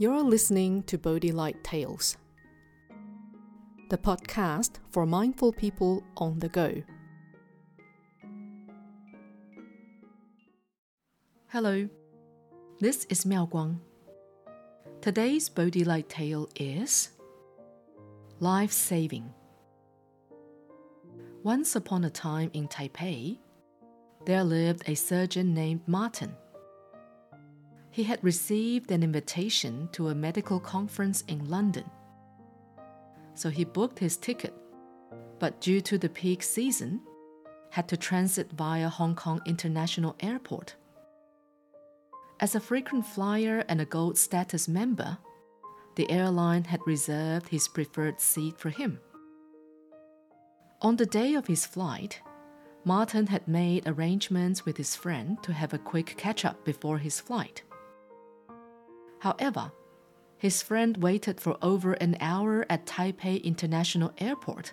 You're listening to Bodhi Light Tales, the podcast for mindful people on the go. Hello, this is Miao Guang. Today's Bodhi Light tale is Life Saving. Once upon a time in Taipei, there lived a surgeon named Martin. He had received an invitation to a medical conference in London. So he booked his ticket, but due to the peak season, had to transit via Hong Kong International Airport. As a frequent flyer and a gold status member, the airline had reserved his preferred seat for him. On the day of his flight, Martin had made arrangements with his friend to have a quick catch up before his flight. However, his friend waited for over an hour at Taipei International Airport,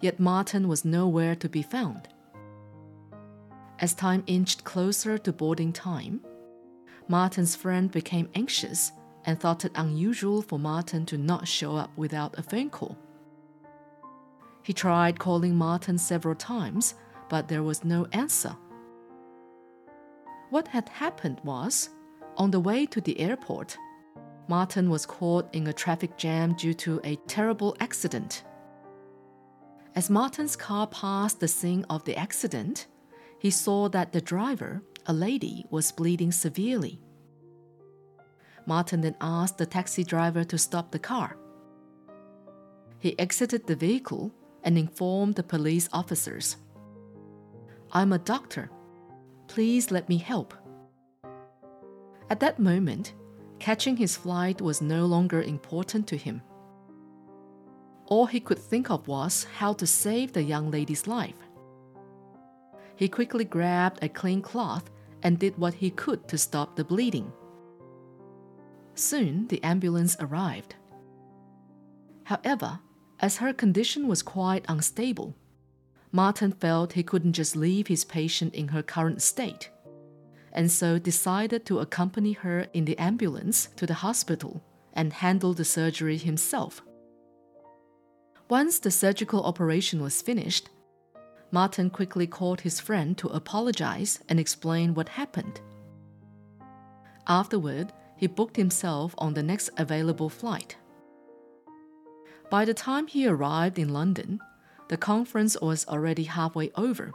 yet Martin was nowhere to be found. As time inched closer to boarding time, Martin's friend became anxious and thought it unusual for Martin to not show up without a phone call. He tried calling Martin several times, but there was no answer. What had happened was, on the way to the airport, Martin was caught in a traffic jam due to a terrible accident. As Martin's car passed the scene of the accident, he saw that the driver, a lady, was bleeding severely. Martin then asked the taxi driver to stop the car. He exited the vehicle and informed the police officers. I'm a doctor. Please let me help. At that moment, catching his flight was no longer important to him. All he could think of was how to save the young lady's life. He quickly grabbed a clean cloth and did what he could to stop the bleeding. Soon the ambulance arrived. However, as her condition was quite unstable, Martin felt he couldn't just leave his patient in her current state, and so decided to accompany her in the ambulance to the hospital and handle the surgery himself. Once the surgical operation was finished, Martin quickly called his friend to apologize and explain what happened. Afterward, he booked himself on the next available flight. By the time he arrived in London, the conference was already halfway over.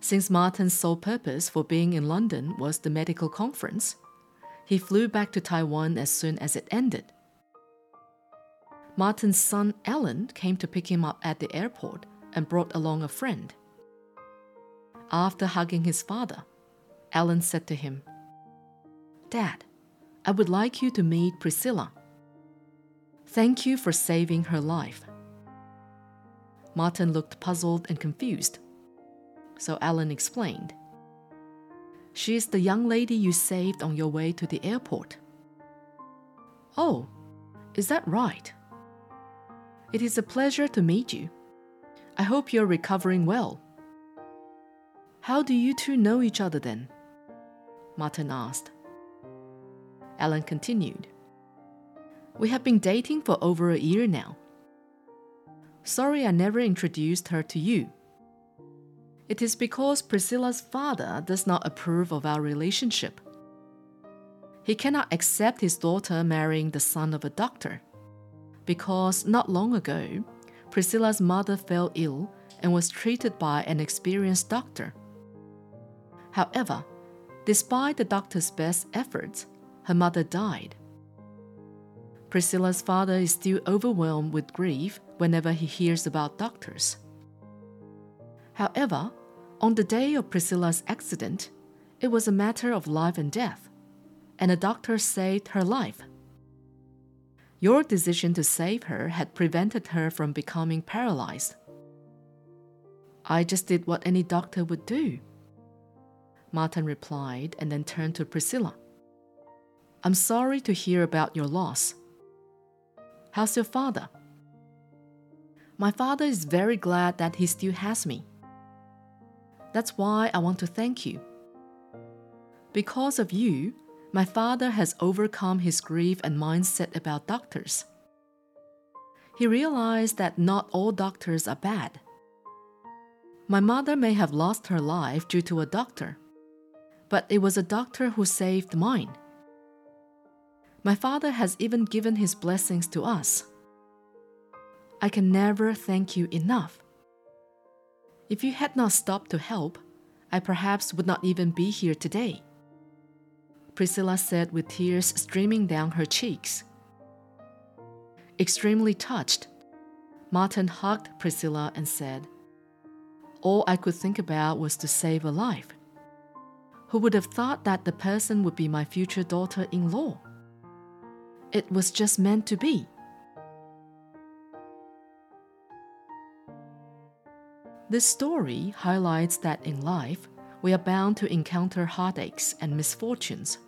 Since Martin's sole purpose for being in London was the medical conference, he flew back to Taiwan as soon as it ended. Martin's son Alan came to pick him up at the airport and brought along a friend. After hugging his father, Alan said to him, Dad, I would like you to meet Priscilla. Thank you for saving her life. Martin looked puzzled and confused. So Alan explained. She is the young lady you saved on your way to the airport. Oh, is that right? It is a pleasure to meet you. I hope you're recovering well. How do you two know each other then? Martin asked. Alan continued. We have been dating for over a year now. Sorry I never introduced her to you. It is because Priscilla's father does not approve of our relationship. He cannot accept his daughter marrying the son of a doctor. Because not long ago, Priscilla's mother fell ill and was treated by an experienced doctor. However, despite the doctor's best efforts, her mother died. Priscilla's father is still overwhelmed with grief whenever he hears about doctors. However, on the day of Priscilla's accident, it was a matter of life and death, and a doctor saved her life. Your decision to save her had prevented her from becoming paralyzed. I just did what any doctor would do. Martin replied and then turned to Priscilla. I'm sorry to hear about your loss. How's your father? My father is very glad that he still has me. That's why I want to thank you. Because of you, my father has overcome his grief and mindset about doctors. He realized that not all doctors are bad. My mother may have lost her life due to a doctor, but it was a doctor who saved mine. My father has even given his blessings to us. I can never thank you enough. If you had not stopped to help, I perhaps would not even be here today. Priscilla said with tears streaming down her cheeks. Extremely touched, Martin hugged Priscilla and said, All I could think about was to save a life. Who would have thought that the person would be my future daughter in law? It was just meant to be. This story highlights that in life, we are bound to encounter heartaches and misfortunes.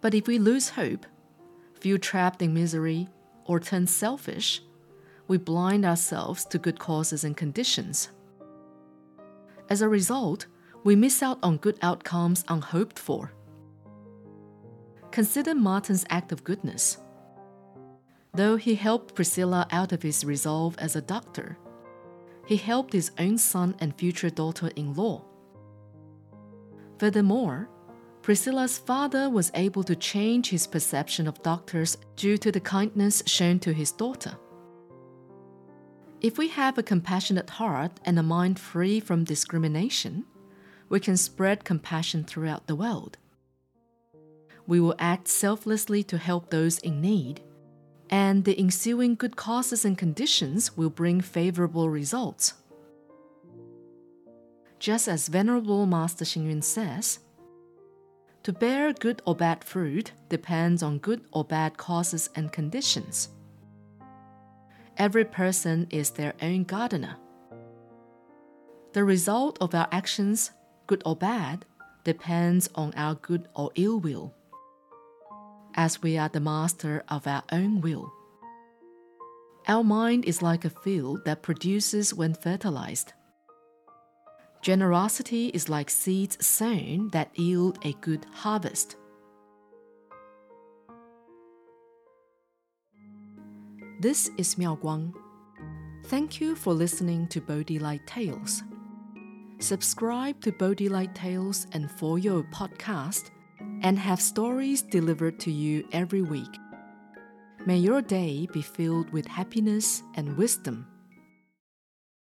But if we lose hope, feel trapped in misery, or turn selfish, we blind ourselves to good causes and conditions. As a result, we miss out on good outcomes unhoped for. Consider Martin's act of goodness. Though he helped Priscilla out of his resolve as a doctor, he helped his own son and future daughter in law. Furthermore, Priscilla's father was able to change his perception of doctors due to the kindness shown to his daughter. If we have a compassionate heart and a mind free from discrimination, we can spread compassion throughout the world. We will act selflessly to help those in need and the ensuing good causes and conditions will bring favorable results. Just as Venerable Master Xing says, to bear good or bad fruit depends on good or bad causes and conditions. Every person is their own gardener. The result of our actions, good or bad, depends on our good or ill will as we are the master of our own will. Our mind is like a field that produces when fertilized. Generosity is like seeds sown that yield a good harvest. This is Miao Guang. Thank you for listening to Bodhi Light Tales. Subscribe to Bodhi Light Tales and For Your podcast and have stories delivered to you every week. May your day be filled with happiness and wisdom.